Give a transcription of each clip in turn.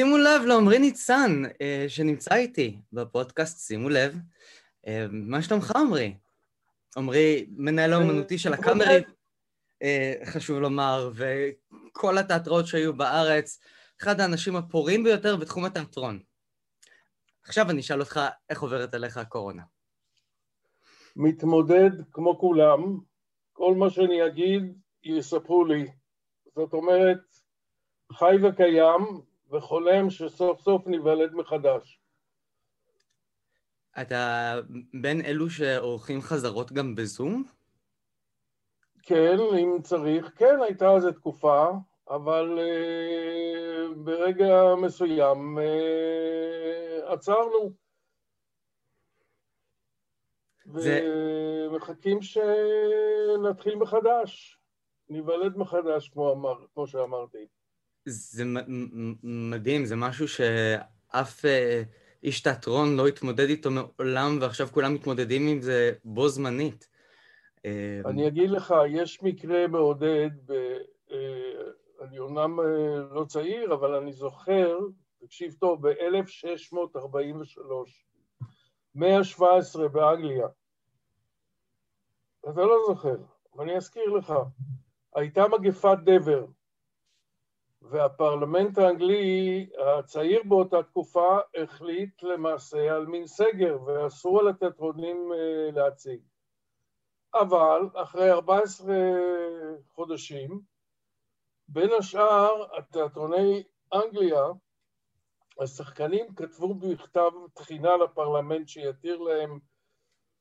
שימו לב לעמרי ניצן, אה, שנמצא איתי בפודקאסט, שימו לב. אה, מה שלומך, עמרי? עמרי, מנהל האומנותי של הקאמרי, אה, חשוב לומר, וכל התיאטראות שהיו בארץ, אחד האנשים הפורים ביותר בתחום התיאטרון. עכשיו אני אשאל אותך, איך עוברת עליך הקורונה? מתמודד כמו כולם, כל מה שאני אגיד יספרו לי. זאת אומרת, חי וקיים, וחולם שסוף סוף ניוולד מחדש. אתה בין אלו שעורכים חזרות גם בזום? כן, אם צריך. כן, הייתה איזו תקופה, אבל uh, ברגע מסוים uh, עצרנו. זה... ומחכים שנתחיל מחדש, ניוולד מחדש, כמו, אמר, כמו שאמרתי. זה מדהים, זה משהו שאף אה, איש תיאטרון לא התמודד איתו מעולם, ועכשיו כולם מתמודדים עם זה בו זמנית. אה, אני אגיד לך, יש מקרה מעודד, ב, אה, אני אומנם לא צעיר, אבל אני זוכר, תקשיב טוב, ב-1643, 117 באנגליה. אתה לא זוכר, אבל אני אזכיר לך. הייתה מגפת דבר, והפרלמנט האנגלי הצעיר באותה תקופה החליט למעשה על מין סגר ואסרו על התיאטרונים אה, להציג. אבל אחרי 14 חודשים, בין השאר התיאטרוני אנגליה, השחקנים כתבו בכתב תחינה לפרלמנט שיתיר להם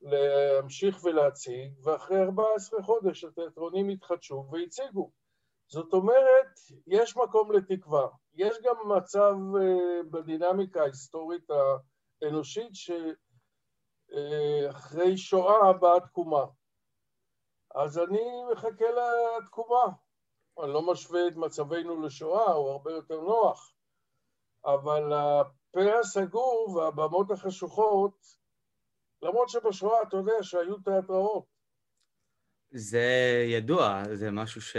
להמשיך ולהציג, ואחרי 14 חודש התיאטרונים התחדשו והציגו. זאת אומרת, יש מקום לתקווה. יש גם מצב uh, בדינמיקה ההיסטורית האנושית שאחרי uh, שואה באה תקומה. אז אני מחכה לתקומה. אני לא משווה את מצבנו לשואה, הוא הרבה יותר נוח, אבל הפה הסגור והבמות החשוכות, למרות שבשואה אתה יודע שהיו תיאטראות. זה ידוע, זה משהו ש...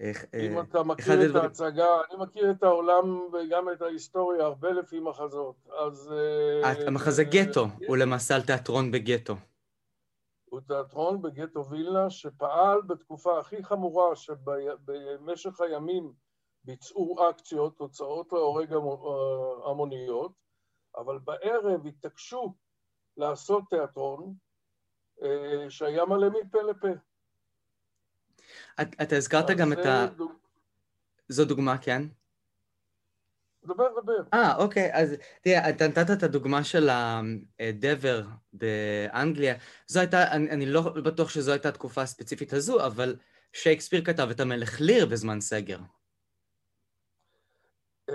אם אה, אתה מכיר את ההצגה, אני מכיר את העולם וגם את ההיסטוריה הרבה לפי מחזות, אז... אה, המחזה גטו הוא למעשה על תיאטרון בגטו. הוא תיאטרון בגטו וילנה שפעל בתקופה הכי חמורה שבמשך הימים ביצעו אקציות, תוצאות להורג אה, המוניות, אבל בערב התעקשו לעשות תיאטרון שהיה מלא מפה לפה. אתה הזכרת גם את ה... זו דוגמה, כן? דבר, דבר. אה, אוקיי, אז תראה, אתה נתת את הדוגמה של הדבר באנגליה. זו הייתה, אני, אני לא בטוח שזו הייתה התקופה הספציפית הזו, אבל שייקספיר כתב את המלך ליר בזמן סגר. אה,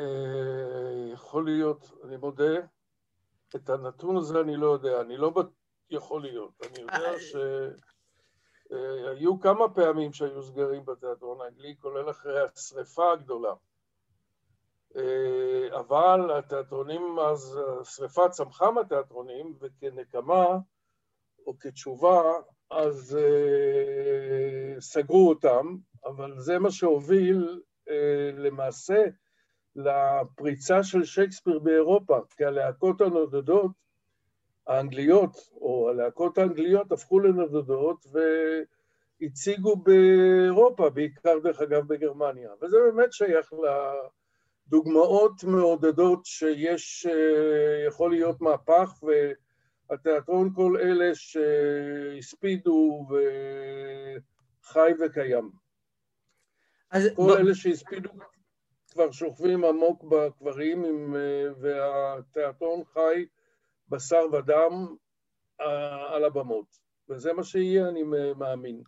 יכול להיות, אני מודה. את הנתון הזה אני לא יודע, אני לא יכול להיות. אני יודע אה, ש... אה, היו כמה פעמים שהיו סגרים בתיאטרון האנגלי, כולל אחרי השריפה הגדולה. אה, אבל התיאטרונים, אז השריפה צמחה מהתיאטרונים, וכנקמה או כתשובה, אז uh, סגרו אותם, אבל זה מה שהוביל למעשה לפריצה של שייקספיר באירופה, כי הלהקות הנודדות האנגליות, או הלהקות האנגליות הפכו לנדודות והציגו באירופה, בעיקר דרך אגב בגרמניה. וזה באמת שייך לדוגמאות מעודדות שיש, אה, יכול להיות מהפך, והתיאטרון כל אלה שהספידו וחי וקיים. אז כל ב... אלה שהספידו כבר שוכבים עמוק בקברים, אה, והתיאטרון חי בשר ודם אה, על הבמות, וזה מה שיהיה, אני מאמין.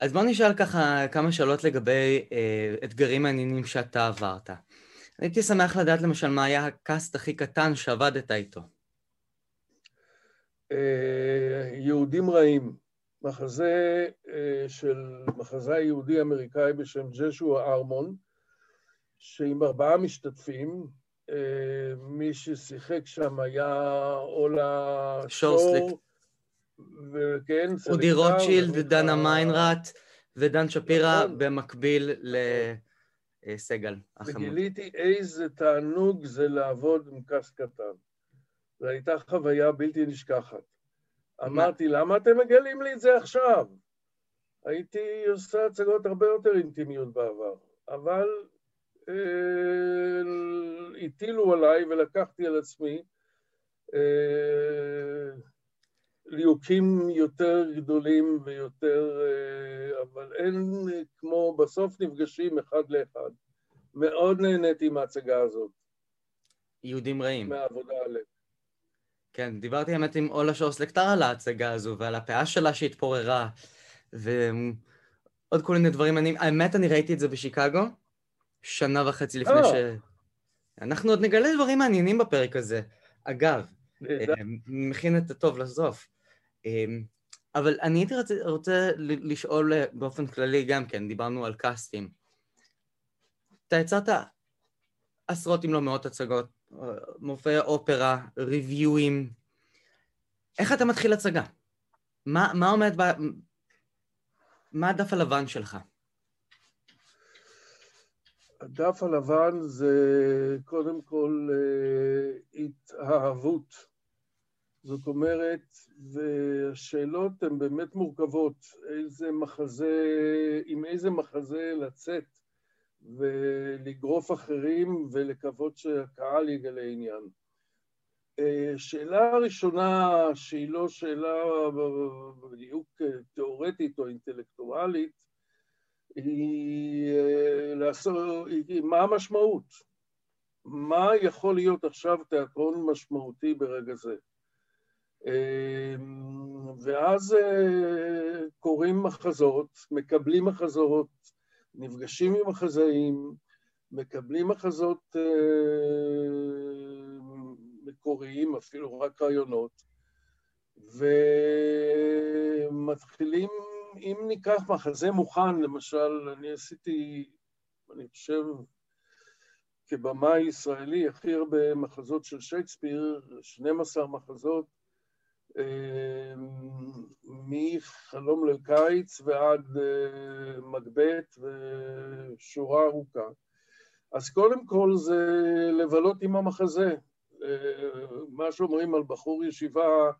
אז בוא נשאל ככה כמה שאלות לגבי אה, אתגרים מעניינים שאתה עברת. הייתי שמח לדעת למשל מה היה הקאסט הכי קטן שעבדת איתו. אה, יהודים רעים, מחזה אה, של מחזאי יהודי אמריקאי בשם ג'שוע ארמון, שעם ארבעה משתתפים, מי ששיחק שם היה אולה שור, וכן, אודי רוטשילד, דנה מיינראט ודן שפירא נכון. במקביל סגל החמוד. וגיליתי איזה תענוג זה לעבוד עם כס קטן. זו הייתה חוויה בלתי נשכחת. אמרתי, למה אתם מגלים לי את זה עכשיו? הייתי עושה הצגות הרבה יותר אינטימיות בעבר, אבל אה, הטילו עליי ולקחתי על עצמי אה, ליהוקים יותר גדולים ויותר... אה, אבל אין כמו בסוף נפגשים אחד לאחד. מאוד נהניתי מההצגה הזאת. יהודים רעים. מהעבודה עליהם. כן, דיברתי האמת עם אולה שורסלקטר על ההצגה הזו ועל הפאה שלה שהתפוררה ועוד כל מיני דברים. אני, האמת, אני ראיתי את זה בשיקגו, שנה וחצי לפני oh. ש... אנחנו עוד נגלה דברים מעניינים בפרק הזה. אגב, מכין את הטוב לסוף. אמ, אבל אני הייתי רוצה, רוצה לשאול באופן כללי גם כן, דיברנו על קאסטים. אתה יצרת עשרות אם לא מאות הצגות, מופעי אופרה, ריוויואים. איך אתה מתחיל הצגה? מה, מה עומד ב... מה הדף הלבן שלך? הדף הלבן זה קודם כל אה, התאהבות. זאת אומרת, והשאלות הן באמת מורכבות, איזה מחזה, עם איזה מחזה לצאת ולגרוף אחרים ולקוות שהקהל יגלה עניין. אה, שאלה ראשונה, שהיא לא שאלה בדיוק תיאורטית או אינטלקטואלית, היא, אה, לעשות, היא מה המשמעות? מה יכול להיות עכשיו תיאטרון משמעותי ברגע זה? אה, ואז קוראים מחזות, מקבלים מחזות, נפגשים עם מחזאים, מקבלים מחזות מקוריים, אפילו רק רעיונות, ומתחילים, אם ניקח מחזה מוכן, למשל, אני עשיתי, אני חושב, כבמאי ישראלי, הכי הרבה מחזות של שייקספיר, 12 מחזות, אמ, מחלום לקיץ ועד אה, מגבט ושורה ארוכה. אז קודם כל זה לבלות עם המחזה, מה שאומרים על בחור ישיבה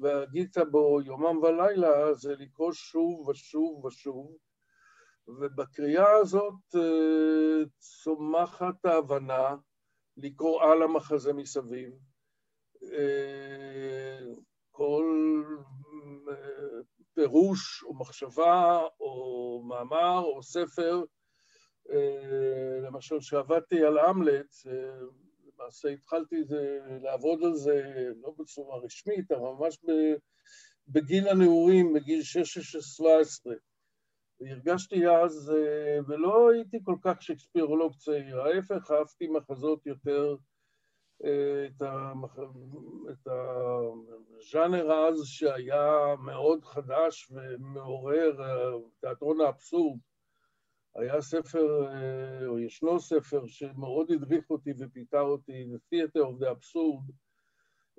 והגית בו יומם ולילה זה לקרוא שוב ושוב ושוב ובקריאה הזאת אה, צומחת ההבנה לקרוא על המחזה מסביב. אה, כל אה, פירוש או מחשבה או מאמר או ספר, למשל כשעבדתי על אמלט, למעשה התחלתי זה, לעבוד על זה לא בצורה רשמית, אבל ממש בגיל הנעורים, בגיל 16-17. והרגשתי אז, אה, ולא הייתי כל כך שקספירולוג צעיר, ההפך, אהבתי מחזות יותר, אה, את, המח... את הז'אנר אז שהיה מאוד חדש ומעורר, אה, תיאטרון האבסורד. היה ספר, אה, או ישנו ספר, שמאוד הדריך אותי ופיתה אותי, The Theater of the Absurd,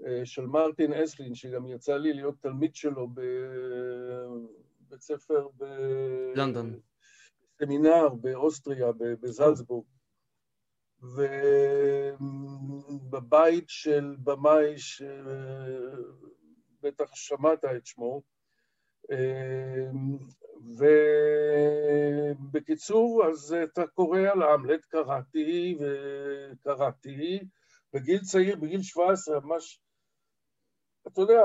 אה, של מרטין אסלין, שגם יצא לי להיות תלמיד שלו בבית ספר ב... לונדון. סמינר באוסטריה, בזלצבורג. ובבית של במאי שבטח שמעת את שמו, אה, ובקיצור, אז אתה קורא על המלט, קראתי וקראתי, בגיל צעיר, בגיל 17, ממש, אתה יודע,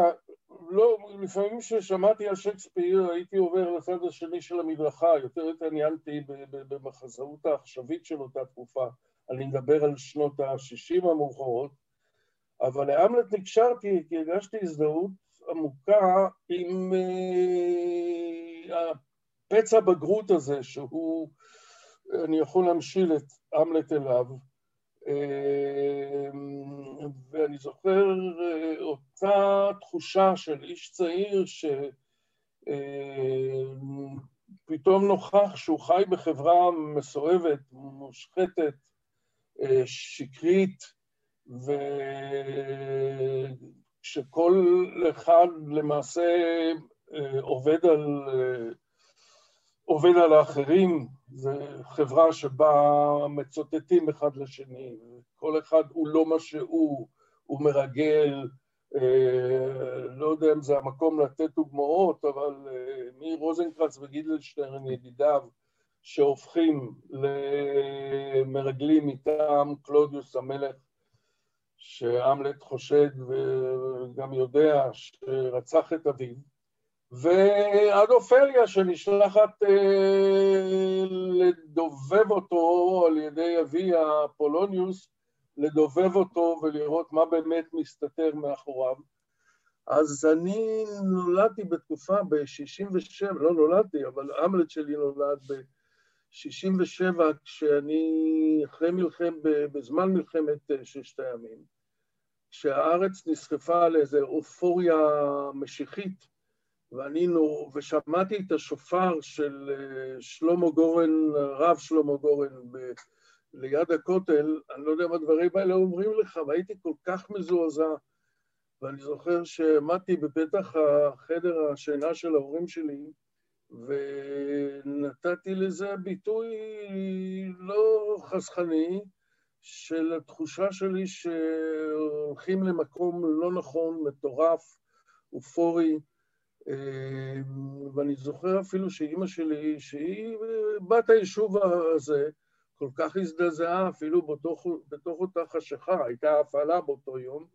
לא, לפעמים כששמעתי על שייקספיר הייתי עובר לצד השני של המדרכה, יותר התעניינתי במחזאות העכשווית של אותה תקופה, אני מדבר על שנות ה-60 המאוחרות, אבל להמלט נקשרתי כי הרגשתי הזדהות עמוקה עם uh, הפצע בגרות הזה, שהוא, אני יכול להמשיל את המלט אליו. Uh, ואני זוכר uh, אותה תחושה של איש צעיר שפתאום uh, נוכח שהוא חי בחברה מסואבת, מושחתת, uh, שקרית, ו... שכל אחד למעשה אה, עובד על, אה, עובד על האחרים זו חברה שבה מצוטטים אחד לשני, כל אחד הוא לא מה שהוא, הוא מרגל, אה, לא יודע אם זה המקום לתת דוגמאות, אבל אה, מרוזנקרץ וגידלשטיין ידידיו שהופכים למרגלים מטעם קלודיוס המלך שהמלט חושד וגם יודע שרצח את אביו, ועד אופליה שנשלחת אה, לדובב אותו על ידי אבי אפולוניוס, לדובב אותו ולראות מה באמת מסתתר מאחוריו. אז אני נולדתי בתקופה ב-67, לא נולדתי, אבל המלט שלי נולד ב-67, כשאני, אחרי מלחמת, בזמן מלחמת אה, ששת הימים, כשהארץ נסחפה לאיזו אופוריה משיחית, ואני נו, ושמעתי את השופר של אה, שלמה גורן, רב שלמה גורן, ב, ליד הכותל, אני לא יודע מה הדברים האלה אומרים לך, והייתי כל כך מזועזע. ואני זוכר שעמדתי בפתח החדר השינה של ההורים שלי, ונתתי לזה ביטוי לא חסכני, של התחושה שלי שהולכים למקום לא נכון, מטורף, אופורי, ואני זוכר אפילו שאימא שלי, שהיא בת היישוב הזה, כל כך הזדעזעה אפילו בתוך, בתוך אותה חשיכה, הייתה הפעלה באותו יום,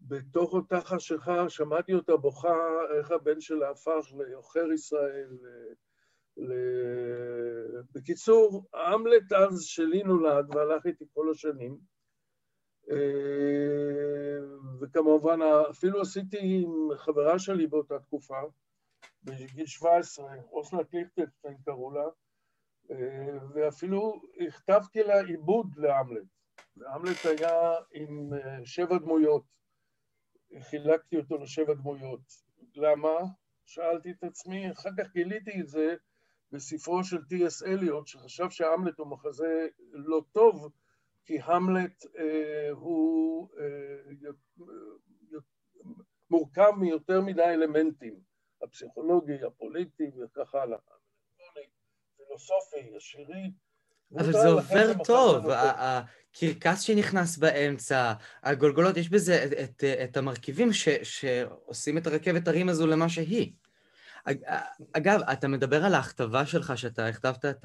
בתוך אותה חשיכה שמעתי אותה בוכה איך הבן שלה הפך לעוכר ישראל. ל... בקיצור, המלט אז שלי נולד והלך איתי כל השנים. אה, וכמובן, אפילו עשיתי עם חברה שלי באותה תקופה, בגיל 17, אוסנת ליכטנשטיין קראו לה, אה, ואפילו הכתבתי לה עיבוד להמלט. והמלט היה עם אה, שבע דמויות. חילקתי אותו לשבע דמויות. למה? שאלתי את עצמי, אחר כך גיליתי את זה בספרו של טי.אס. אליוט, שחשב שהמלט הוא מחזה לא טוב, כי המלט אה, הוא אה, מורכב מיותר מדי אלמנטים, הפסיכולוגי, הפוליטי וכך הלאה. הפילוסופי, השירי. אבל זה עובר טוב, הקרקס שנכנס באמצע, הגולגולות, יש בזה את, את, את המרכיבים ש, שעושים את הרכבת הרים הזו למה שהיא. אגב, אתה מדבר על ההכתבה שלך, שאתה הכתבת את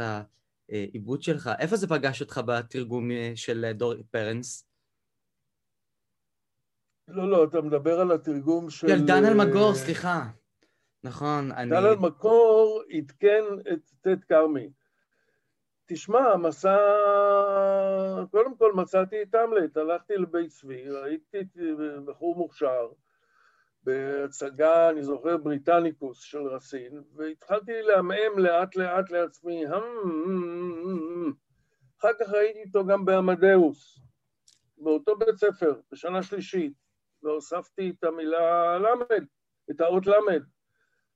העיבוד שלך, איפה זה פגש אותך בתרגום של דורי פרנס? לא, לא, אתה מדבר על התרגום של... של דן אלמגור, סליחה. נכון, אני... דן אלמגור עדכן את טד כרמי. תשמע, המסע... קודם כל מצאתי את המלט, הלכתי לבית צבי, ראיתי בחור מוכשר בהצגה, אני זוכר, בריטניקוס של רסין, והתחלתי לעמעם לאט לאט לעצמי, אחר כך ראיתי אותו גם בעמדאוס, באותו בית ספר, בשנה שלישית, והוספתי את המילה למד, את האות למד.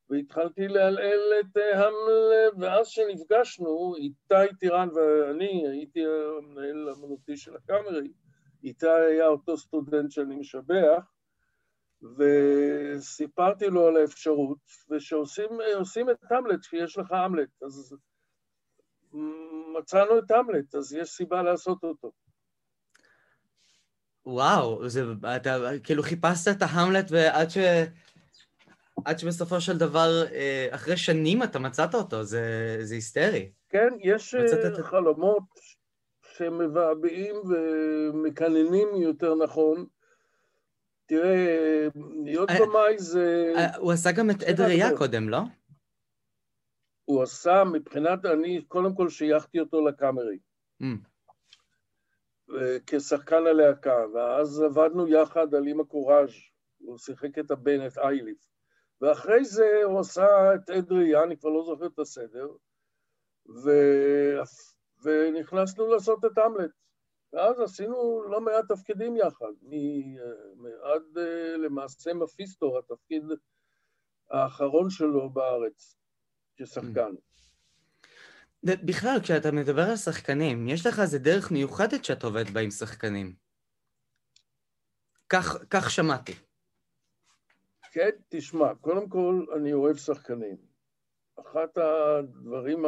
והתחלתי להלעל את אה, המלב, ואז כשנפגשנו, איתי טירן ואני, הייתי המנהל האמנותי של הקאמרי, איתי היה אותו סטודנט שאני משבח, וסיפרתי לו על האפשרות, ושעושים את המלט, שיש לך המלט, אז מצאנו את המלט, אז יש סיבה לעשות אותו. וואו, זה, אתה כאילו חיפשת את ההמלט ועד ש... עד שבסופו של דבר, אה, אחרי שנים אתה מצאת אותו, זה, זה היסטרי. כן, יש. אה, חלומות שמבעבעים ומקננים יותר נכון. תראה, להיות אה, במאי זה... הוא עשה גם את עד ראייה קודם, לא? הוא עשה, מבחינת, אני קודם כל שייכתי אותו לקאמרי. Mm. כשחקן הלהקה, ואז עבדנו יחד על אימא קוראז', הוא שיחק את הבן, את אייליף. ואחרי זה הוא עשה את עד ראייה, אני כבר לא זוכר את הסדר, ו... ונכנסנו לעשות את המלט. ואז עשינו לא מעט תפקידים יחד, עד אה, למעשה מפיסטו, התפקיד האחרון שלו בארץ, כשחקן. בכלל, כשאתה מדבר על שחקנים, יש לך איזה דרך מיוחדת שאת עובדת בה עם שחקנים. כך, כך שמעתי. כן, תשמע, קודם כל אני אוהב שחקנים. אחת הדברים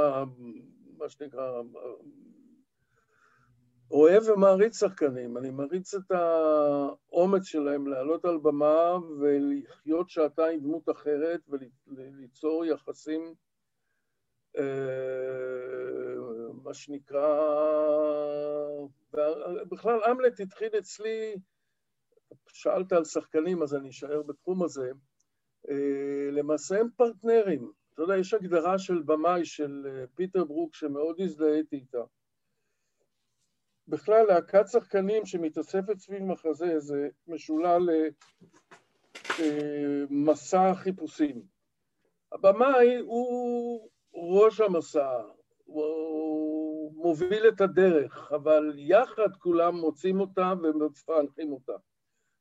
מה שנקרא, אוהב ומעריץ שחקנים. אני מעריץ את האומץ שלהם לעלות על במה ולחיות שעתיים דמות אחרת וליצור יחסים, מה שנקרא... בכלל, אמלט התחיל אצלי, שאלת על שחקנים, אז אני אשאר בתחום הזה. למעשה הם פרטנרים. אתה יודע, יש הגדרה של במאי של פיטר ברוק שמאוד הזדהיתי איתה. בכלל, להקת שחקנים שמתאספת סביב מחזה זה משולל למסע אה, חיפושים. הבמאי הוא ראש המסע, הוא מוביל את הדרך, אבל יחד כולם מוצאים אותה ומפענחים אותה.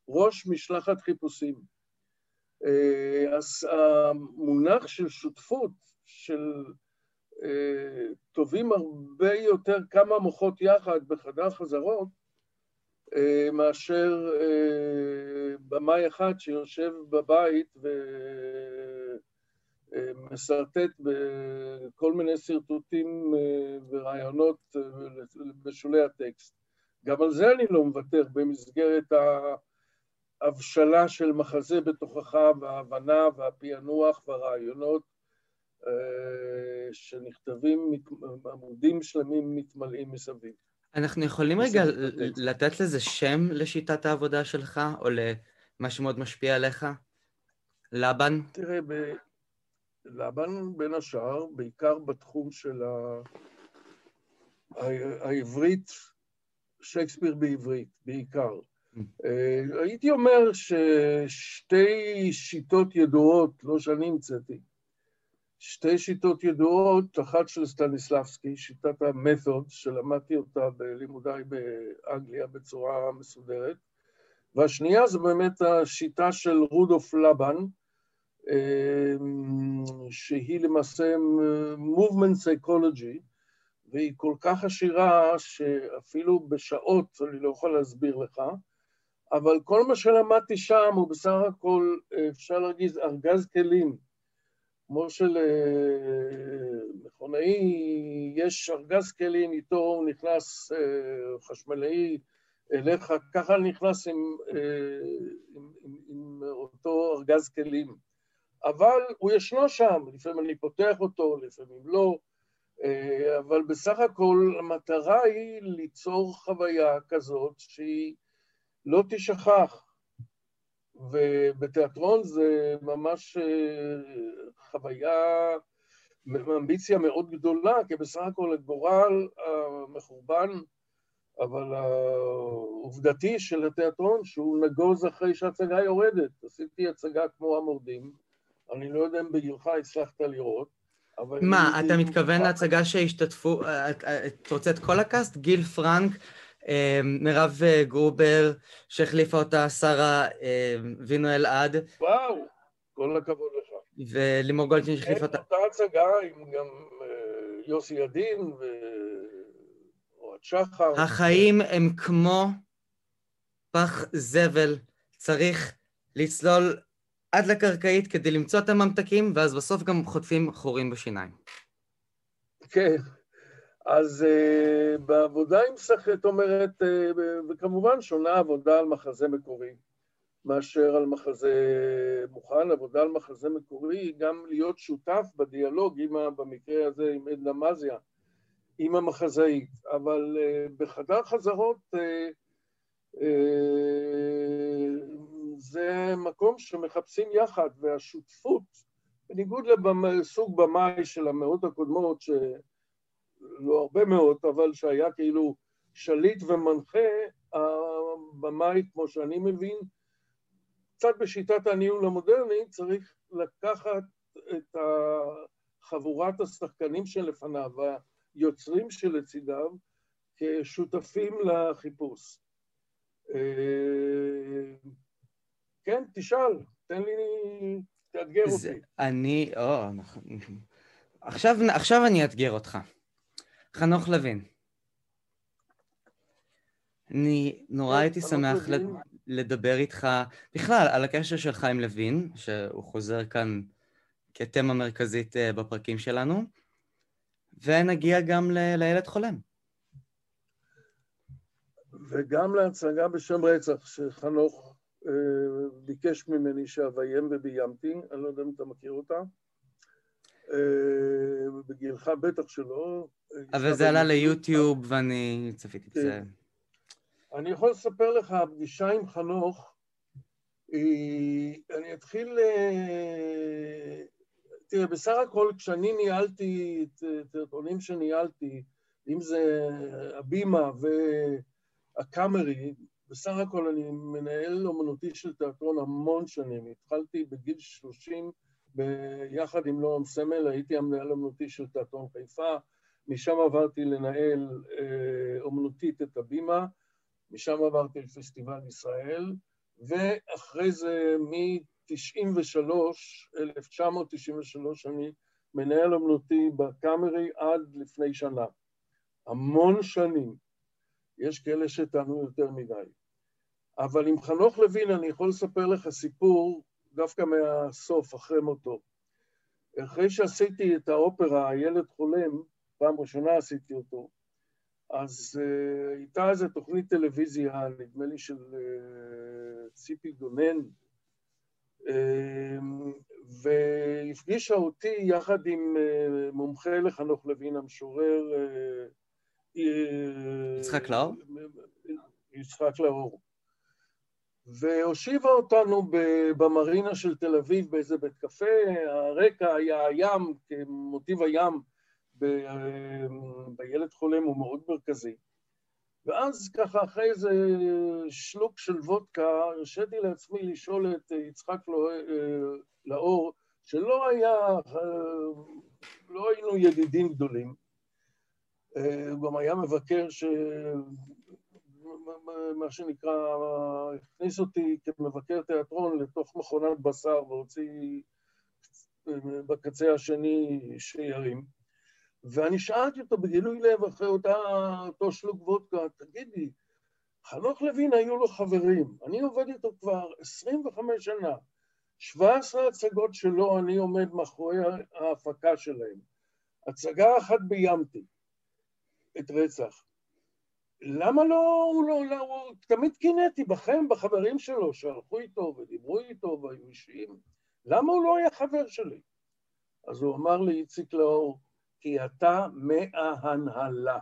ראש משלחת חיפושים. אה, אז המונח של שותפות, של טובים הרבה יותר כמה מוחות יחד בחדר חזרות אה, מאשר אה, במאי אחד שיושב בבית ומסרטט בכל מיני שרטוטים אה, ורעיונות בשולי הטקסט. גם על זה אני לא מוותר במסגרת ההבשלה של מחזה בתוכך וההבנה והפענוח והרעיונות אה, שנכתבים, עמודים שלמים מתמלאים מסביב. אנחנו יכולים רגע לתת לזה שם לשיטת העבודה שלך, או למה שמאוד משפיע עליך? לבן? תראה, ב... לבן בין השאר, בעיקר בתחום של ה... העברית, שייקספיר בעברית, בעיקר. Mm. אה, הייתי אומר ששתי שיטות ידועות, לא שאני המצאתי, שתי שיטות ידועות, אחת של סטניסלבסקי, שיטת המתוד, שלמדתי אותה בלימודיי באנגליה בצורה מסודרת, והשנייה זה באמת השיטה של רודולף לבן, אמ, שהיא למעשה movement psychology, והיא כל כך עשירה שאפילו בשעות אני לא יכול להסביר לך, אבל כל מה שלמדתי שם הוא בסך הכל, אפשר להגיד, ארגז כלים. כמו שלמכונאי יש ארגז כלים, איתו הוא נכנס אה, חשמלאי אליך, ככה נכנס עם, אה, עם, עם, עם אותו ארגז כלים. אבל הוא ישנו שם, לפעמים אני פותח אותו, לפעמים לא, אה, אבל בסך הכל המטרה היא ליצור חוויה כזאת שהיא לא תשכח. ובתיאטרון זה ממש אה, חוויה, אמביציה מאוד גדולה, כי בסך הכל הגורל המחורבן, אבל העובדתי של התיאטרון, שהוא נגוז אחרי שההצגה יורדת. עשיתי הצגה כמו המורדים, אני לא יודע אם בגילך הצלחת לראות, מה, אתה מתכוון להצגה שהשתתפו, אה, אה, אתה רוצה את כל הקאסט? גיל פרנק, מירב אה, גרובר, שהחליפה אותה שרה אמ, וינו אלעד. וואו, כל הכבוד לך. ולימור גולדשטיין שהחליפה אותה. אותה הצגה עם גם אה, יוסי ידין ואוהד שחר. החיים הם כמו פח זבל. צריך לצלול עד לקרקעית כדי למצוא את הממתקים, ואז בסוף גם חוטפים חורים בשיניים. כן. אז uh, בעבודה עם סחט אומרת, uh, וכמובן שונה עבודה על מחזה מקורי מאשר על מחזה מוכן, עבודה על מחזה מקורי היא גם להיות שותף בדיאלוג, עם, במקרה הזה עם עדנה מזיה, עם המחזאית, אבל uh, בחדר חזרות uh, uh, זה מקום שמחפשים יחד, והשותפות, בניגוד לסוג במאי של המאות הקודמות, ש... לא הרבה מאוד, אבל שהיה כאילו שליט ומנחה, הבמאי, כמו שאני מבין, קצת בשיטת הניהול המודרני, צריך לקחת את חבורת השחקנים שלפניו, היוצרים שלצידיו, כשותפים לחיפוש. אה, כן, תשאל, תן לי, תאתגר אותי. אני, או. עכשיו, עכשיו אני אאתגר אותך. חנוך לוין. אני נורא הייתי שמח לדבר איתך בכלל על הקשר שלך עם לוין, שהוא חוזר כאן כתמה מרכזית אה, בפרקים שלנו, ונגיע גם ל- לילד חולם. וגם להצגה בשם רצח, שחנוך אה, ביקש ממני שאביים וביימתי, אני לא יודע אם אתה מכיר אותה. אה, בגילך בטח שלא. אבל זה עלה ליוטיוב ואני צפיתי את זה. כן. אני יכול לספר לך, הפגישה עם חנוך, אני אתחיל... אה, תראה, בסך הכל כשאני ניהלתי את תיאטרונים שניהלתי, אם זה הבימה והקאמרי, בסך הכל אני מנהל אומנותי של תיאטרון המון שנים. התחלתי בגיל 30 ביחד עם נועם סמל, הייתי המנהל אומנותי של תיאטרון חיפה, משם עברתי לנהל אה, אומנותית את הבימה, משם עברתי לפסטיבל ישראל, ואחרי זה מ-93, 1993, אני מנהל אומנותי בקאמרי עד לפני שנה. המון שנים. יש כאלה שטענו יותר מדי. אבל עם חנוך לוין אני יכול לספר לך סיפור דווקא מהסוף, אחרי מותו. אחרי שעשיתי את האופרה, הילד חולם, פעם ראשונה עשיתי אותו, אז uh, הייתה איזו תוכנית טלוויזיה, נדמה לי של uh, ציפי גונן, uh, והפגישה אותי יחד עם uh, מומחה לחנוך לוין, המשורר... Uh, יצחק לאור? יצחק לאור. והושיבה אותנו במרינה של תל אביב באיזה בית קפה, הרקע היה הים, מוטיב הים ב, בילד חולם הוא מאוד מרכזי. ואז ככה אחרי איזה שלוק של וודקה, הרשיתי לעצמי לשאול את יצחק לאור, שלא היה, לא היינו ידידים גדולים, הוא גם היה מבקר ש... מה שנקרא, הכניס אותי כמבקר תיאטרון לתוך מכונת בשר והוציא בקצה השני שיירים. ואני שאלתי אותו בגילוי לב אחרי אותה, אותו שלוק וודקה, תגידי, חנוך לוין היו לו חברים, אני עובד איתו כבר 25 שנה, 17 הצגות שלו אני עומד מאחורי ההפקה שלהם. הצגה אחת ביימתי, את רצח. למה לא, הוא לא, לא, הוא תמיד קינאתי בכם, בחברים שלו, שהלכו איתו ודיברו איתו והיו אישיים, למה הוא לא היה חבר שלי? אז הוא אמר לי, איציק לאור, כי אתה מההנהלה.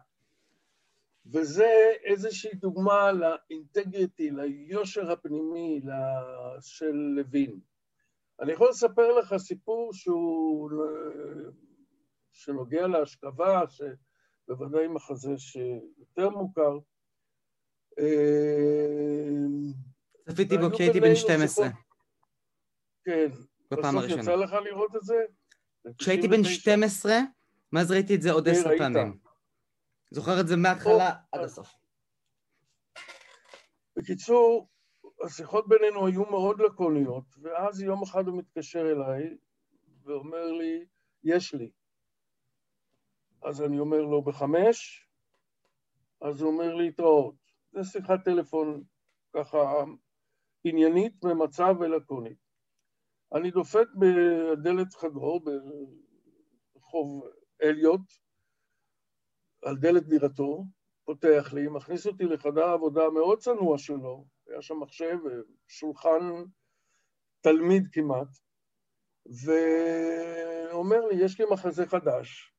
וזה איזושהי דוגמה לאינטגריטי, ליושר הפנימי של לוין. אני יכול לספר לך סיפור שהוא, שנוגע להשכבה, ש... בוודאי מחזה שיותר מוכר. צפיתי בו כשהייתי בן 12. כן. בפעם הראשונה. יצא לך לראות את זה? כשהייתי בן 12, מאז ראיתי את זה עוד עשר פעמים. זוכר את זה מההתחלה עד הסוף. בקיצור, השיחות בינינו היו מאוד לקוניות, ואז יום אחד הוא מתקשר אליי ואומר לי, יש לי. אז אני אומר לו, בחמש? אז הוא אומר לי, התראות. זו שיחת טלפון ככה עניינית, ממצה ולקונית. אני דופק בדלת חדרו ברחוב אליוט, על דלת דירתו, פותח לי, מכניס אותי לחדר העבודה המאוד צנוע שלו, היה שם מחשב ושולחן תלמיד כמעט, ואומר לי, יש לי מחזה חדש,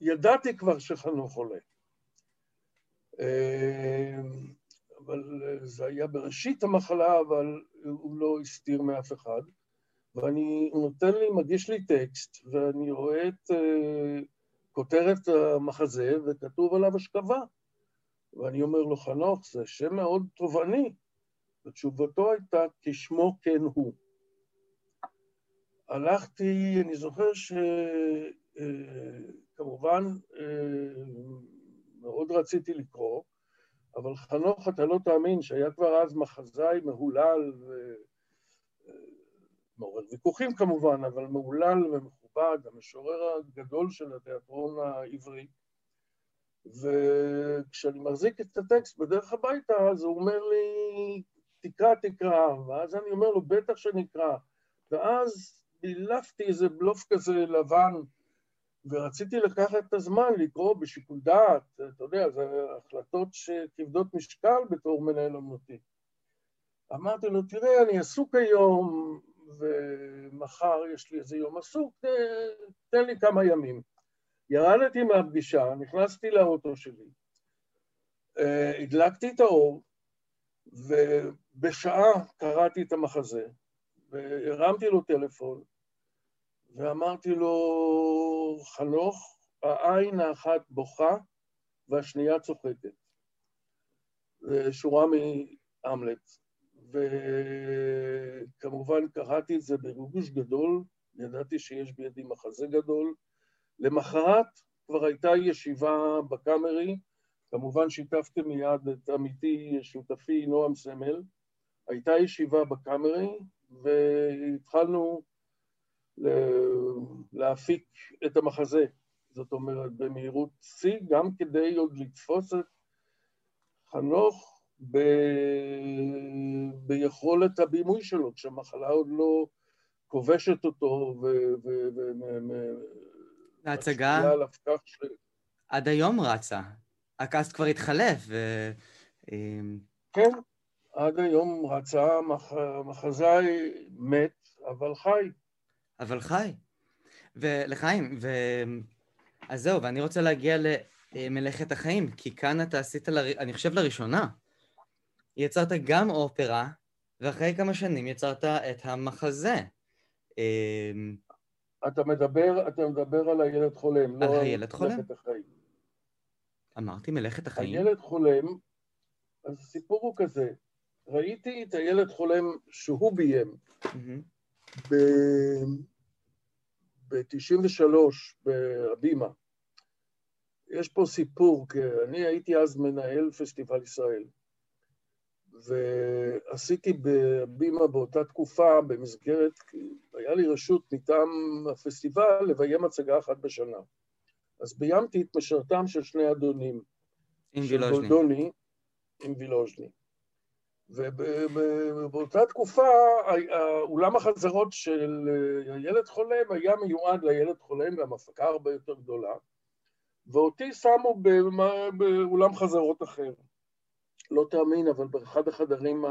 ידעתי כבר שחנוך חולה. אבל זה היה בראשית המחלה, אבל הוא לא הסתיר מאף אחד. ואני, הוא נותן לי, מגיש לי טקסט, ואני רואה את uh, כותרת המחזה, וכתוב עליו השכבה. ואני אומר לו, חנוך, זה שם מאוד תובעני. ותשובתו הייתה, כשמו כן הוא. הלכתי, אני זוכר שכמובן מאוד רציתי לקרוא, אבל חנוך, אתה לא תאמין שהיה כבר אז מחזאי מהולל מעורר ויכוחים כמובן, אבל מהולל ומכובד, המשורר הגדול של התיאטרון העברי. וכשאני מחזיק את הטקסט בדרך הביתה, אז הוא אומר לי, תקרא, תקרא, ואז אני אומר לו, בטח שנקרא. ואז בילפתי איזה בלוף כזה לבן ורציתי לקחת את הזמן לקרוא בשיקול דעת, אתה יודע, זה החלטות שכבדות משקל בתור מנהל אמנותי. אמרתי לו, תראה, אני עסוק היום, ומחר יש לי איזה יום עסוק, תן לי כמה ימים. ירדתי מהפגישה, נכנסתי לאוטו שלי, אה, הדלקתי את האור, ובשעה קראתי את המחזה, והרמתי לו טלפון, ואמרתי לו, חנוך, העין האחת בוכה והשנייה צוחקת. זו שורה מהמלט. וכמובן קראתי את זה בריגוש גדול, ידעתי שיש בידי מחזה גדול. למחרת כבר הייתה ישיבה בקאמרי, כמובן שיתפתי מיד את עמיתי, שותפי נועם סמל, הייתה ישיבה בקאמרי והתחלנו להפיק את המחזה, זאת אומרת במהירות שיא, גם כדי עוד לתפוס את חנוך ב... ביכולת הבימוי שלו, כשהמחלה עוד לא כובשת אותו ו... ו... ו... ההצגה ש... עד היום רצה. הקאסט כבר התחלף ו... כן, עד היום רצה, מח... מחזאי מת, אבל חי. אבל חי. ולחיים, ו... אז זהו, ואני רוצה להגיע למלאכת החיים, כי כאן אתה עשית, ל... אני חושב, לראשונה. יצרת גם אופרה, ואחרי כמה שנים יצרת את המחזה. אמ, אתה מדבר, אתה מדבר על הילד חולם, על לא הילד על חולם? מלאכת החיים. אמרתי מלאכת החיים. הילד חולם, אז הסיפור הוא כזה, ראיתי את הילד חולם שהוא ביים ב-93 בהבימה. יש פה סיפור, כי אני הייתי אז מנהל פסטיבל ישראל. ועשיתי בבימה באותה תקופה, במסגרת, היה לי רשות מטעם הפסטיבל לביים הצגה אחת בשנה. אז ביימתי את משרתם של שני אדונים. עם וילוז'ני. עם וילוז'ני. ובאותה תקופה, אולם החזרות של הילד חולם היה מיועד לילד חולם בהפקה הרבה יותר גדולה, ואותי שמו באולם חזרות אחר. לא תאמין, אבל באחד החדרים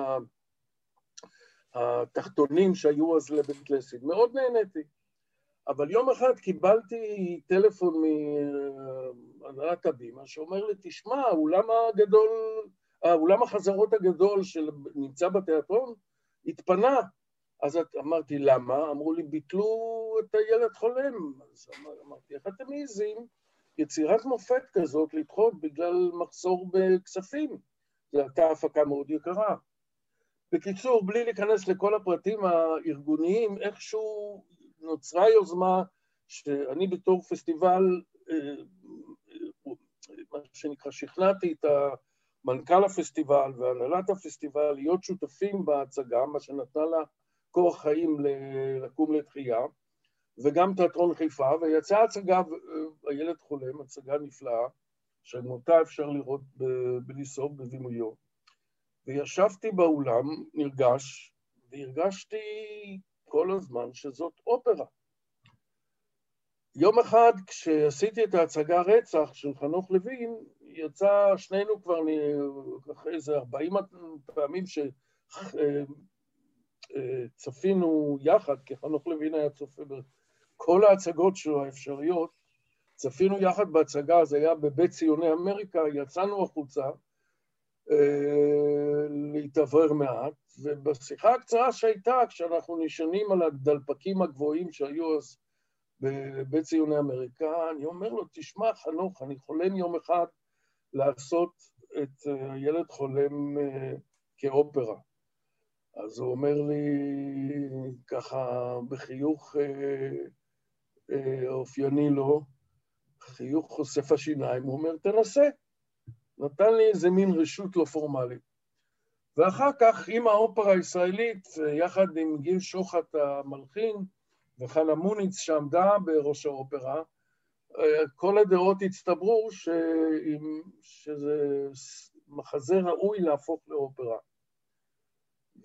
התחתונים שהיו אז לבית לסין. מאוד נהניתי. אבל יום אחד קיבלתי טלפון מהנהלת הבימה שאומר לי, תשמע, האולם הגדול, האולם החזרות הגדול שנמצא בתיאטרון התפנה. אז אמרתי, למה? אמרו לי, ביטלו את הילד חולם. אז אמרתי, איך אתם מעיזים יצירת מופת כזאת לדחות בגלל מחסור בכספים? זו הייתה הפקה מאוד יקרה. בקיצור, בלי להיכנס לכל הפרטים הארגוניים, איכשהו נוצרה יוזמה שאני בתור פסטיבל, אה, מה שנקרא, שכנעתי את מנכ"ל הפסטיבל והנהלת הפסטיבל להיות שותפים בהצגה, מה שנתנה לה כוח חיים לקום לתחייה, וגם תיאטרון חיפה, ויצאה הצגה, הילד חולם, הצגה נפלאה, שמותה אפשר לראות בלי סוף בבימויו. וישבתי באולם, נרגש, והרגשתי כל הזמן שזאת אופרה. יום אחד כשעשיתי את ההצגה רצח של חנוך לוין, יצא שנינו כבר אחרי איזה ארבעים פעמים שצפינו יחד, כי חנוך לוין היה צופה בכל ההצגות שלו האפשריות, צפינו יחד בהצגה, זה היה בבית ציוני אמריקה, יצאנו החוצה אה, להתאוורר מעט, ובשיחה הקצרה שהייתה, כשאנחנו נשענים על הדלפקים הגבוהים שהיו אז בבית ציוני אמריקה, אני אומר לו, תשמע, חנוך, אני חולם יום אחד לעשות את אה, הילד חולם אה, כאופרה. אז הוא אומר לי ככה בחיוך אופייני לו, חיוך חושף השיניים, הוא אומר, תנסה. נתן לי איזה מין רשות לא פורמלית. ואחר כך עם האופרה הישראלית, יחד עם גיל שוחט המלחין וחנה מוניץ שעמדה בראש האופרה, כל הדעות הצטברו ש... שזה מחזה ראוי להפוך לאופרה.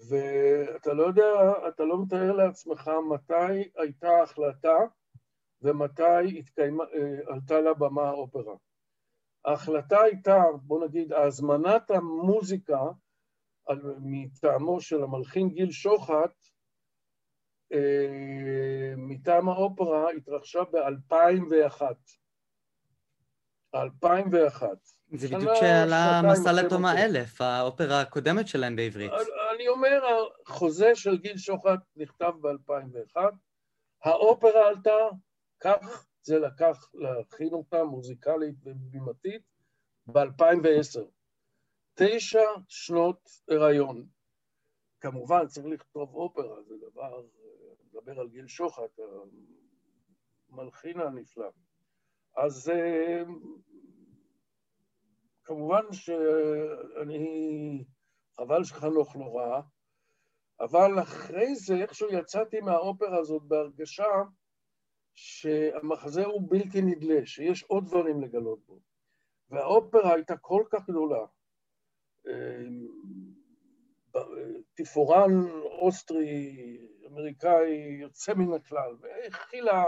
ואתה לא יודע, אתה לא מתאר לעצמך מתי הייתה ההחלטה ומתי התקיימה, עלתה לבמה האופרה. ההחלטה הייתה, בוא נגיד, הזמנת המוזיקה מטעמו של המלחין גיל שוחט, מטעם האופרה התרחשה ב-2001. 2001. זה בדיוק שעלה מסע לתום האלף, האופרה הקודמת שלהם בעברית. אני אומר, החוזה של גיל שוחט נכתב ב-2001, האופרה עלתה, כך זה לקח להכין אותה מוזיקלית ובימתית ב-2010. תשע שנות הריון. כמובן, צריך לכתוב אופרה, זה דבר, לדבר על גיל שוחט, המלחין הנפלא. אז אה, כמובן שאני, חבל שחנוך לא ראה, אבל אחרי זה, איכשהו יצאתי מהאופרה הזאת בהרגשה שהמחזה הוא בלתי נדלה, שיש עוד דברים לגלות בו. והאופרה הייתה כל כך גדולה. תפאורן אוסטרי, אמריקאי, יוצא מן הכלל, והכילה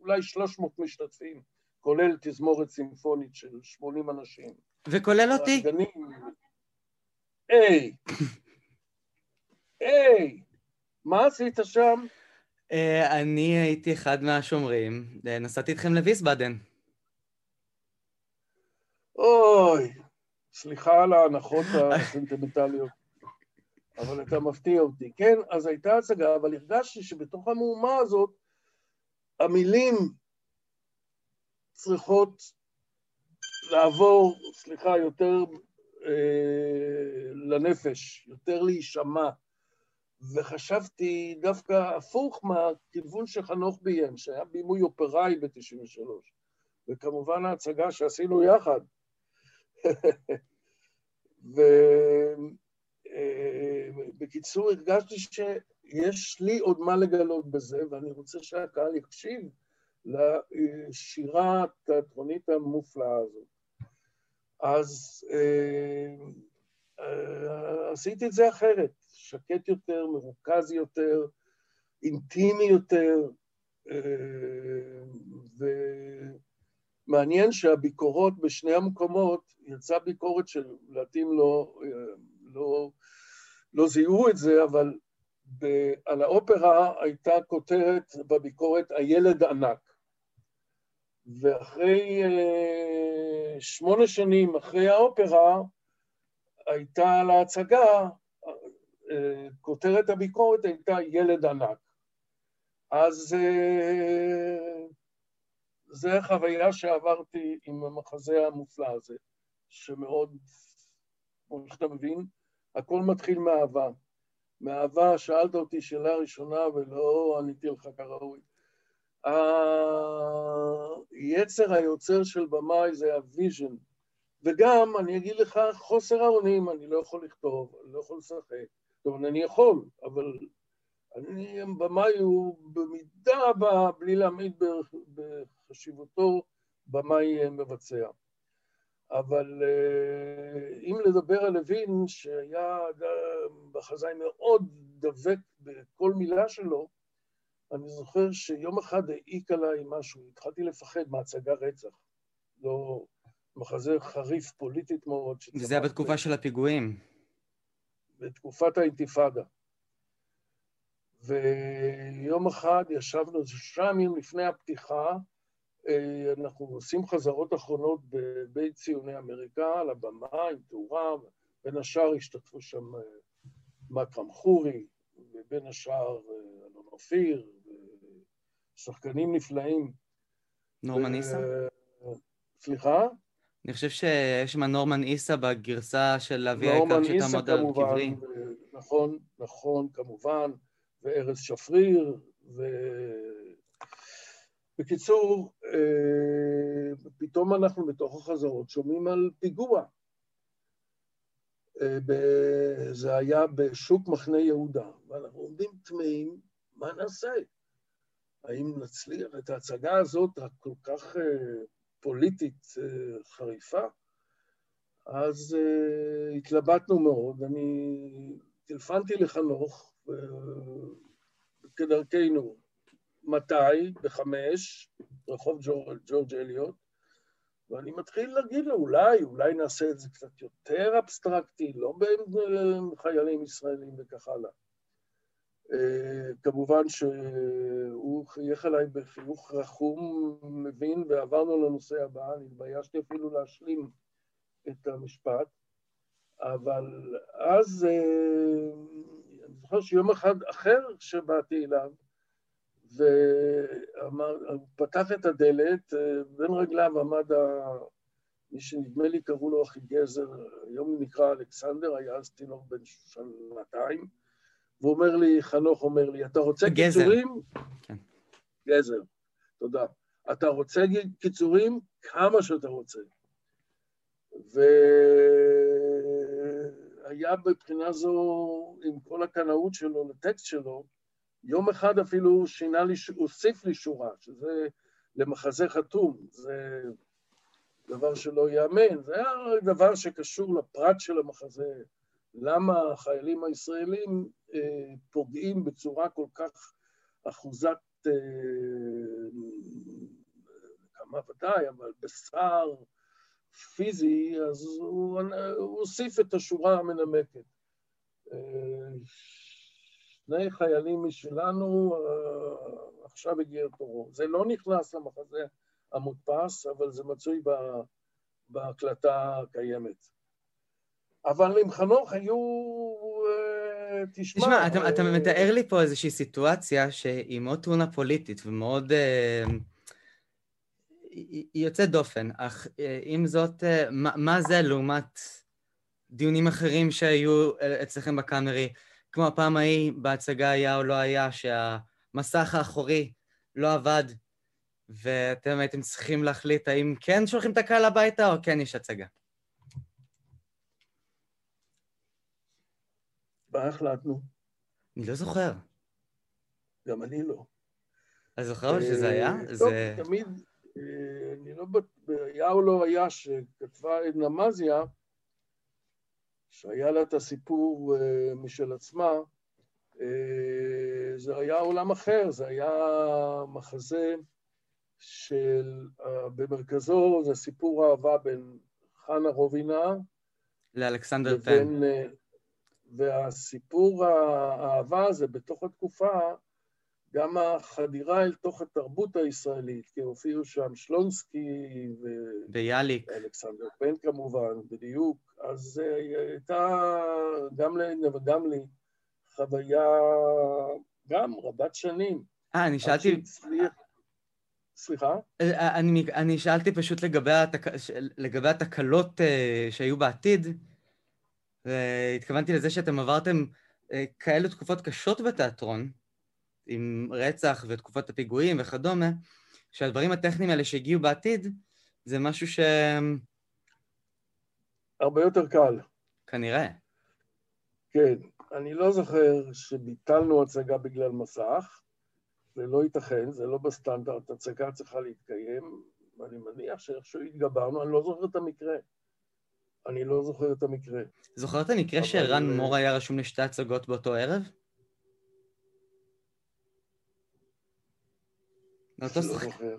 אולי 300 משתתפים, כולל תזמורת סימפונית של 80 אנשים. וכולל אותי. היי, היי, מה עשית שם? אה, אני הייתי אחד מהשומרים, אה, נסעתי איתכם לוויסבאדן. אוי, סליחה על ההנחות הסנטימנטליות, אבל אתה מפתיע אותי. כן, אז הייתה הצגה, אבל הרגשתי שבתוך המהומה הזאת, המילים צריכות לעבור, סליחה, יותר אה, לנפש, יותר להישמע. וחשבתי דווקא הפוך מהכיוון שחנוך ביים, שהיה בימוי אופראי ב-93, וכמובן ההצגה שעשינו יחד. ובקיצור, אה, הרגשתי שיש לי עוד מה לגלות בזה, ואני רוצה שהקהל יקשיב לשירה התיאטרונית המופלאה הזאת. אז אה, אה, עשיתי את זה אחרת. שקט יותר, מרוכז יותר, אינטימי יותר, ומעניין שהביקורות בשני המקומות, יצאה ביקורת שלדעתים לא, לא, לא זיהו את זה, אבל ב, על האופרה הייתה כותרת בביקורת הילד ענק. ואחרי אה, שמונה שנים אחרי האופרה, הייתה על ההצגה כותרת הביקורת הייתה ילד ענק. אז אה, זו החוויה שעברתי עם המחזה המופלא הזה, שמאוד, כמו שאתה מבין, הכל מתחיל מאהבה. מאהבה, שאלת אותי שאלה ראשונה ולא עניתי לך כראוי. היצר היוצר של במאי זה ה vision, וגם, אני אגיד לך, חוסר האונים, אני לא יכול לכתוב, אני לא יכול לשחק. אומרת, אני יכול, אבל אני, במאי הוא במידה רבה, בלי להמעיט בחשיבותו, במאי מבצע. אבל אה, אם לדבר על לוין, שהיה בחזאי מאוד דבק בכל מילה שלו, אני זוכר שיום אחד העיק עליי משהו, התחלתי לפחד מהצגה רצח. לא, מחזה חריף פוליטית מאוד. וזה היה בתקופה של הפיגועים. בתקופת האינתיפאדה. ויום אחד ישבנו שם ימים לפני הפתיחה, אנחנו עושים חזרות אחרונות בבית ציוני אמריקה, על הבמה עם תאורה, בין השאר השתתפו שם אה, מכרם חורי, ובין השאר אה, אלון אופיר, שחקנים נפלאים. נורמן ניסה? סליחה? אני חושב שיש שם נורמן איסה בגרסה של אבי היקר שתעמוד על קברי. נכון, נכון, כמובן, וארז שפריר, ו... בקיצור, אה, פתאום אנחנו בתוך החזרות שומעים על פיגוע. אה, זה היה בשוק מחנה יהודה, ואנחנו עומדים תמהים, מה נעשה? האם נצליח את ההצגה הזאת, הכל כך אה, פוליטית חריפה, אז התלבטנו מאוד, אני טלפנתי לחנוך, כדרכנו, מתי? בחמש, רחוב ג'ורג', ג'ורג' אליוט, ואני מתחיל להגיד לו, אולי, אולי נעשה את זה קצת יותר אבסטרקטי, לא בין חיילים ישראלים וכך הלאה. Uh, כמובן שהוא חייך אליי בחיוך רחום, מבין, ועברנו לנושא הבא, אני התביישתי אפילו להשלים את המשפט, אבל אז uh, אני זוכר שיום אחד אחר שבאתי אליו, והוא פתח את הדלת, בין רגליו עמד ה... מי שנדמה לי קראו לו אחי גזר, היום הוא נקרא אלכסנדר, היה אז תינוק בן שנתיים, והוא אומר לי, חנוך אומר לי, אתה רוצה גזר. קיצורים? כן. גזר, תודה. אתה רוצה קיצורים? כמה שאתה רוצה. והיה מבחינה זו, עם כל הקנאות שלו לטקסט שלו, יום אחד אפילו שינה לי, הוסיף לי שורה, שזה למחזה חתום, זה דבר שלא ייאמן, זה היה דבר שקשור לפרט של המחזה, למה החיילים הישראלים אה, פוגעים בצורה כל כך אחוזת, אה, כמה ודאי, אבל בשר פיזי, אז הוא, הוא הוסיף את השורה המנמקת. אה, שני חיילים משלנו, אה, עכשיו הגיע תורו. זה לא נכנס למחזה המודפס, אבל זה מצוי בהקלטה הקיימת. אבל עם חנוך היו... אה, תשמע... תשמע, אתה. אתה מתאר לי פה איזושהי סיטואציה שהיא מאוד טעונה פוליטית ומאוד... היא יוצאת דופן, אך עם זאת, מה, מה זה לעומת דיונים אחרים שהיו אצלכם בקאמרי? כמו הפעם ההיא בהצגה היה או לא היה, שהמסך האחורי לא עבד, ואתם הייתם צריכים להחליט האם כן שולחים את הקהל הביתה או כן יש הצגה. מה החלטנו? אני לא זוכר. גם אני לא. אתה זוכר שזה היה? טוב. תמיד, אה, אני לא... היה או לא היה שכתבה עדנה מזיה, שהיה לה את הסיפור uh, משל עצמה, uh, זה היה עולם אחר, זה היה מחזה של, uh, במרכזו זה סיפור אהבה בין חנה רובינה לאלכסנדר פן. Uh, והסיפור האהבה הזה בתוך התקופה, גם החדירה אל תוך התרבות הישראלית, כי הופיעו שם שלונסקי ו... ויאליק. אלכסנדר פן כמובן, בדיוק. אז אה, הייתה גם לעינה וגם לי חוויה גם רבת שנים. אה, אני שאלתי... סליחה? אה, אני, אני שאלתי פשוט לגבי, התק... לגבי התקלות uh, שהיו בעתיד, והתכוונתי לזה שאתם עברתם uh, כאלו תקופות קשות בתיאטרון, עם רצח ותקופות הפיגועים וכדומה, שהדברים הטכניים האלה שהגיעו בעתיד, זה משהו ש... הרבה יותר קל. כנראה. כן, אני לא זוכר שביטלנו הצגה בגלל מסך, זה לא ייתכן, זה לא בסטנדרט, הצגה צריכה להתקיים, ואני מניח שאיכשהו התגברנו, אני לא זוכר את המקרה. אני לא זוכר את המקרה. זוכר את המקרה אבל... שרן מור היה רשום לשתי הצגות באותו ערב? לא זוכר.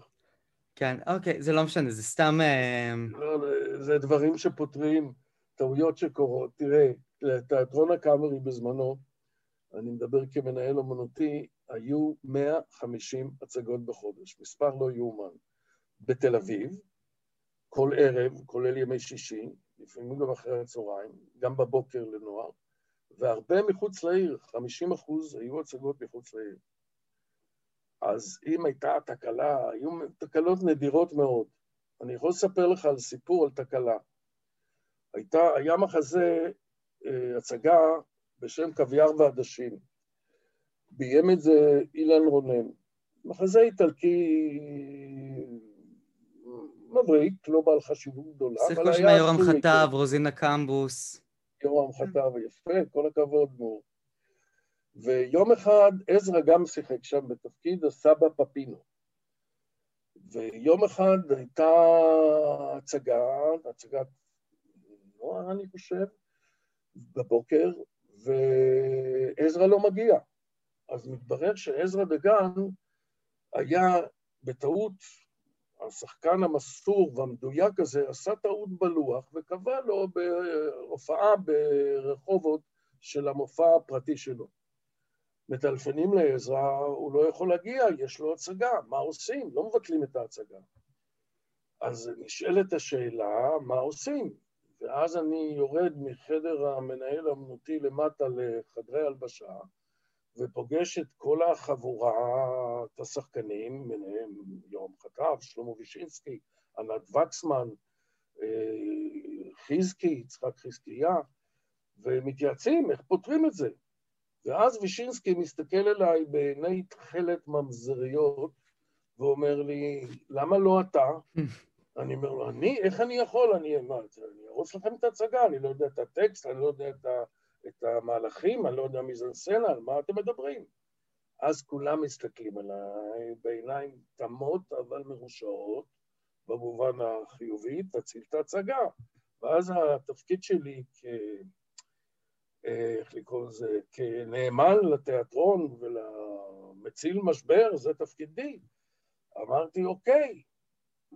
כן, אוקיי, זה לא משנה, זה סתם... אה, לא, זה דברים שפותרים, טעויות שקורות. תראה, לתיאטרון הקאמרי בזמנו, אני מדבר כמנהל אומנותי, היו 150 הצגות בחודש, מספר לא יאומן. בתל אביב, כל ערב, כולל ימי שישי, לפעמים גם אחרי הצהריים, גם בבוקר לנוער, והרבה מחוץ לעיר, 50 אחוז היו הצגות מחוץ לעיר. אז אם הייתה תקלה, היו תקלות נדירות מאוד. אני יכול לספר לך על סיפור על תקלה. הייתה, היה מחזה, אה, הצגה בשם קוויאר ועדשים. ביים את זה אילן רונן. מחזה איטלקי מבריק, לא בעל חשיבות גדולה, אבל היה... שיחקו שם יורם חטב, רוזינה קמבוס. יורם חטב, יפה, כל הכבוד, מור. ויום אחד עזרא גם שיחק שם בתפקיד הסבא פפינו. ויום אחד הייתה הצגה, הצגת נוער, אני חושב, בבוקר, ועזרא לא מגיע. אז מתברר שעזרא דגן היה בטעות, השחקן המסור והמדויק הזה עשה טעות בלוח וקבע לו בהופעה ברחובות של המופע הפרטי שלו. מטלפנים לעזרא, הוא לא יכול להגיע, יש לו הצגה, מה עושים? לא מבטלים את ההצגה. אז נשאלת השאלה, מה עושים? ואז אני יורד מחדר המנהל האמנותי למטה לחדרי הלבשה, ופוגש את כל החבורה, את השחקנים, ביניהם יורם חטב, שלמה וישינסקי, ענת וקסמן, אה, חזקי, יצחק חזקיה, ומתייעצים איך פותרים את זה. ואז וישינסקי מסתכל אליי בעיני תכלת ממזריות ואומר לי, למה לא אתה? אני אומר לו, אני? איך אני יכול? אני, ארוס לכם את ההצגה, אני לא יודע את הטקסט, אני לא יודע את, ה, את המהלכים, אני לא יודע מי זה סצנה, על מה אתם מדברים? אז כולם מסתכלים עליי בעיניים תמות אבל מרושעות, במובן החיובי, תציל את ההצגה. ואז התפקיד שלי כ... איך לקרוא לזה, כנאמן לתיאטרון ולמציל משבר, זה תפקידי. אמרתי, אוקיי.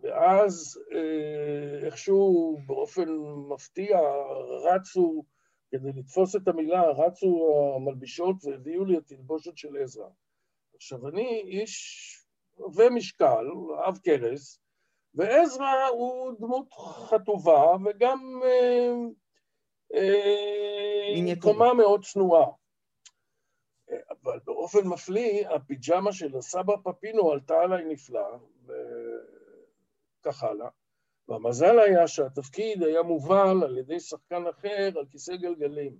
ואז אה, איכשהו באופן מפתיע רצו, כדי לתפוס את המילה, רצו המלבישות והביאו לי את תלבושת של עזרא. עכשיו, אני איש ומשקל, אב כרס, ועזרא הוא דמות חטובה וגם אה, קומה מאוד צנועה. אבל באופן מפליא, הפיג'מה של הסבא פפינו עלתה עליי נפלא, וכך הלאה. והמזל היה שהתפקיד היה מובל על ידי שחקן אחר על כיסא גלגלים.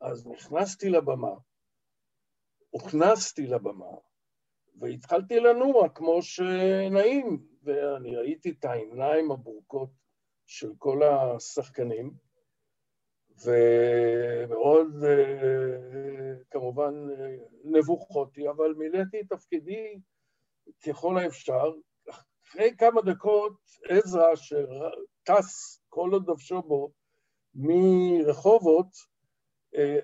אז נכנסתי לבמה, הוכנסתי לבמה, והתחלתי לנוע כמו שנעים, ואני ראיתי את העיניים הבורקות של כל השחקנים, ומאוד אה, כמובן נבוכותי, אבל מילאתי את תפקידי ככל האפשר. אחרי כמה דקות עזרא שטס כל עוד נפשו בו מרחובות, אה,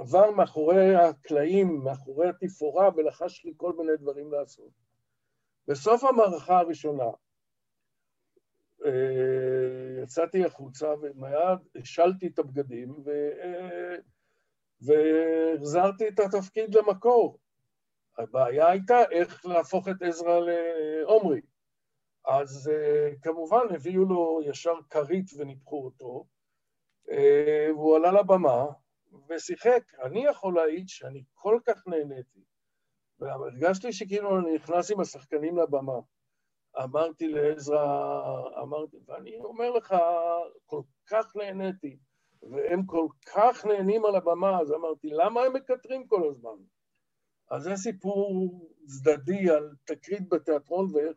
עבר מאחורי הקלעים, מאחורי התפאורה, ולחש לי כל מיני דברים לעשות. בסוף המערכה הראשונה, אה, יצאתי החוצה ומיד השלתי את הבגדים ו... אה, והחזרתי את התפקיד למקור. הבעיה הייתה איך להפוך את עזרא לעומרי. אז אה, כמובן הביאו לו ישר כרית וניפחו אותו, והוא עלה לבמה ושיחק. אני יכול להעיד שאני כל כך נהניתי, והרגשתי שכאילו אני נכנס עם השחקנים לבמה. אמרתי לעזרא, אמרתי, ואני אומר לך, כל כך נהניתי, והם כל כך נהנים על הבמה, אז אמרתי, למה הם מקטרים כל הזמן? אז זה סיפור צדדי על תקרית בתיאטרון ואיך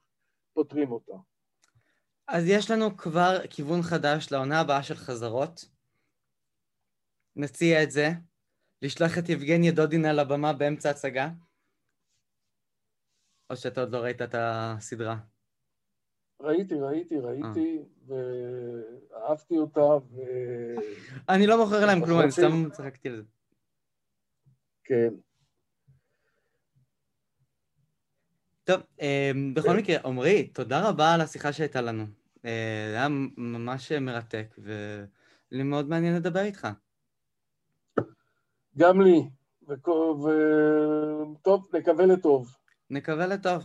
פותרים אותה. אז יש לנו כבר כיוון חדש לעונה הבאה של חזרות. נציע את זה, לשלוח את יבגניה דודינה לבמה באמצע הצגה, או שאתה עוד לא ראית את הסדרה? ראיתי, ראיתי, ראיתי, אה. ואהבתי אותה, ו... אני לא מוכר להם כלום, אני סתם צחקתי על זה. כן. טוב, אמ, בכל. מקרה, עמרי, תודה רבה על השיחה שהייתה לנו. אה, זה היה ממש מרתק, ולי מאוד מעניין לדבר איתך. גם לי, וטוב, נקווה לטוב. נקווה לטוב.